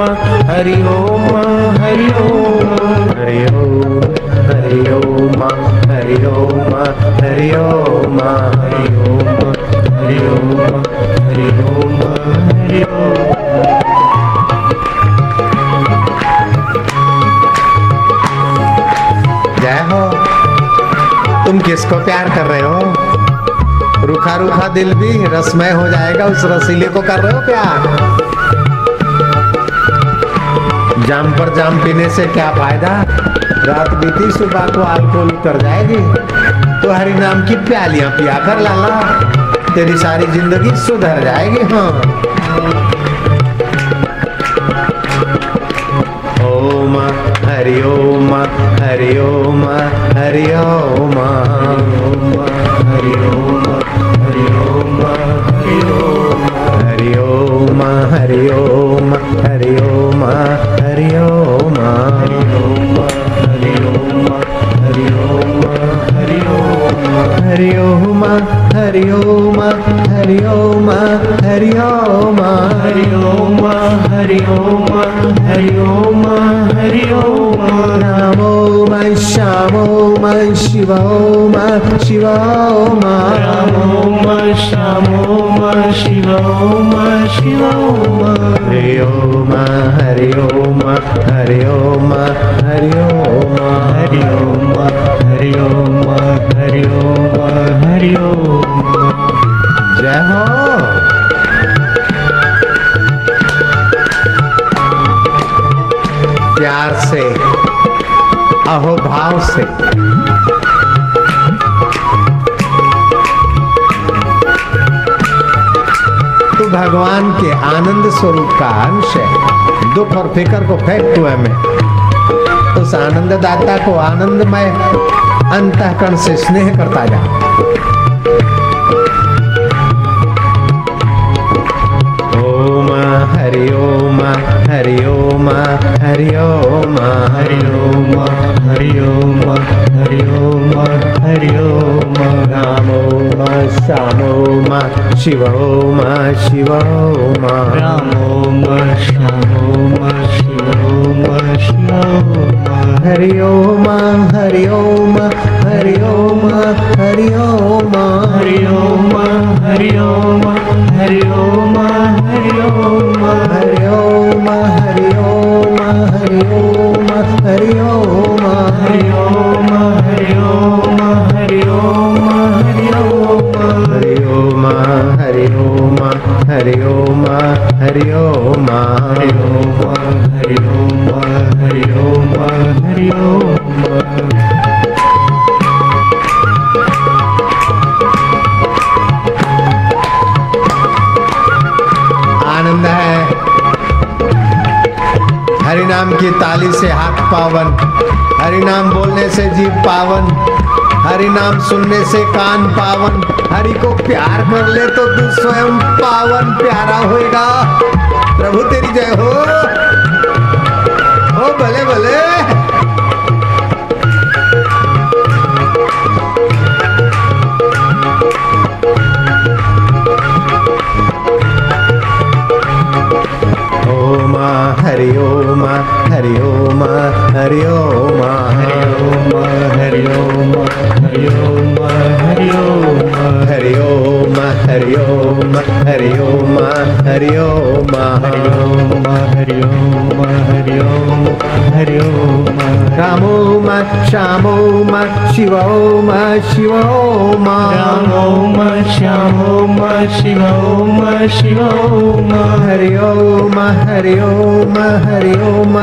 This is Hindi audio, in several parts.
हरि ओम हरि ओम। हरि ओम हरि ओम हरि ओम हरि ओम हरि ओम हरि ओम, हरि हरि ओम। जय हो। तुम किसको प्यार कर रहे हो? रूखा रूखा दिल भी रसमय हो जाएगा, उस रसीले को कर रहे हो प्यार? जाम पर जाम पीने से क्या फ़ायदा? रात बीती, सुबह को अल्कोहल उतर जाएगी। तो हरि नाम की प्यालियाँ पिया कर, लाला। तेरी सारी ज़िंदगी सुधर जाएगी हाँ। ओम हरि ओम हरि ओम हरि ओम हरि ओम हरि ओम ओम हरि ओम हरि ओम हरि ओम हरि ओम राम ओम श्याम ओम शिव ओम शिव ओम राम ओम श्याम ओम शिव ओम शिव ओम हरि ओम हरि ओम हरि ओम हरि ओम हरि ओम हरि ओम हरि ओम हरि ओम जय हो। प्यार से अहो भाव से। तू भगवान के आनंद स्वरूप का अंश है। दुख और फ़िक्र को फेंक तू में उस आनंददाता को आनंदमय अंतःकरण से स्नेह करता जा। शिव ओम शिव राम ओम श्याम ओम शिव ओम शिव ओम हरि ओम हरि ओम हरि ओम हरि ओम हरि ओम हरि ओम हरि ओम हरि ओम हरि ओम हरि ओम हरि ओम हरि ओम। आनंद है। हरि नाम की ताली से हाथ पावन। हरि नाम बोलने से जीव पावन। हरि नाम सुनने से कान पावन। हरि को प्यार कर ले तो तू स्वयं पावन। प्यारा होएगा। प्रभु तेरी जय हो। ओ भले भले। ओम हरि ओम हरि ओम हरि ओम हरि ओम हरि ओम हरि ओम राम ओम श्याम ओम शिव ओम शिव ओम राम ओम श्याम ओम शिव ओम शिव ओम हरि ओम हरि ओम हरि ओम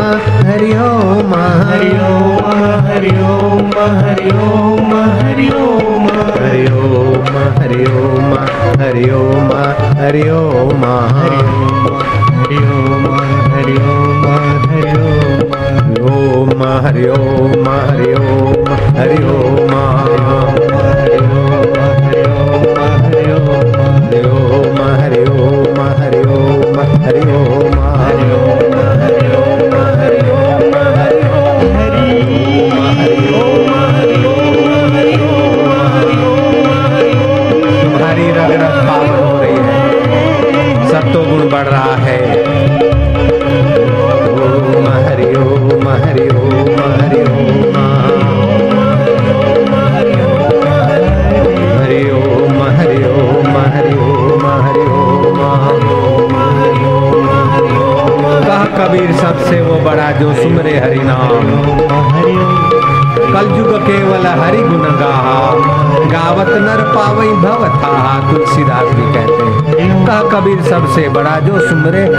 हरि ओम हरि ओम हरि ओम हरि ओम हरि ओम हरि ओम हरि ओम हरि ओम हरि ओम हरि ओम हरि ओम हरि ओम हरि ओम ओम हरि ओम हरि ओम हरि ओम हरि गुण गाहा। गावत नर पावई भवता, तुलसीदास भी कहते हैं। कह कबीर सबसे बड़ा, जो सुमरे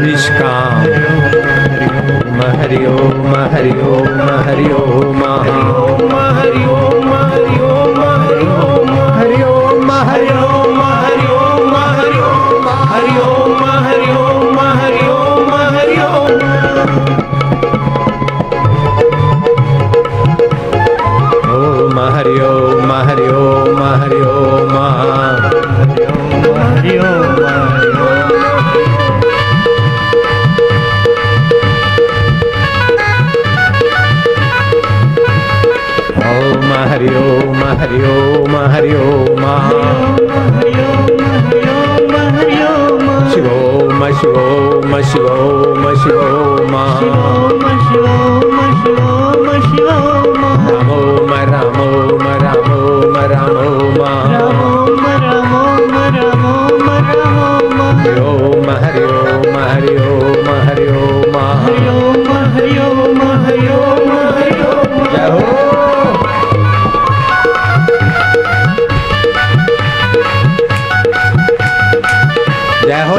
निष्काम। हरि ओम हरि ओम हरि ओम, हरि हरि ओम हरि ओम हरि ओम शिव ओम शिव ओम शिव ओम शिव ओम राम ओम राम ओम राम ओम राम ओम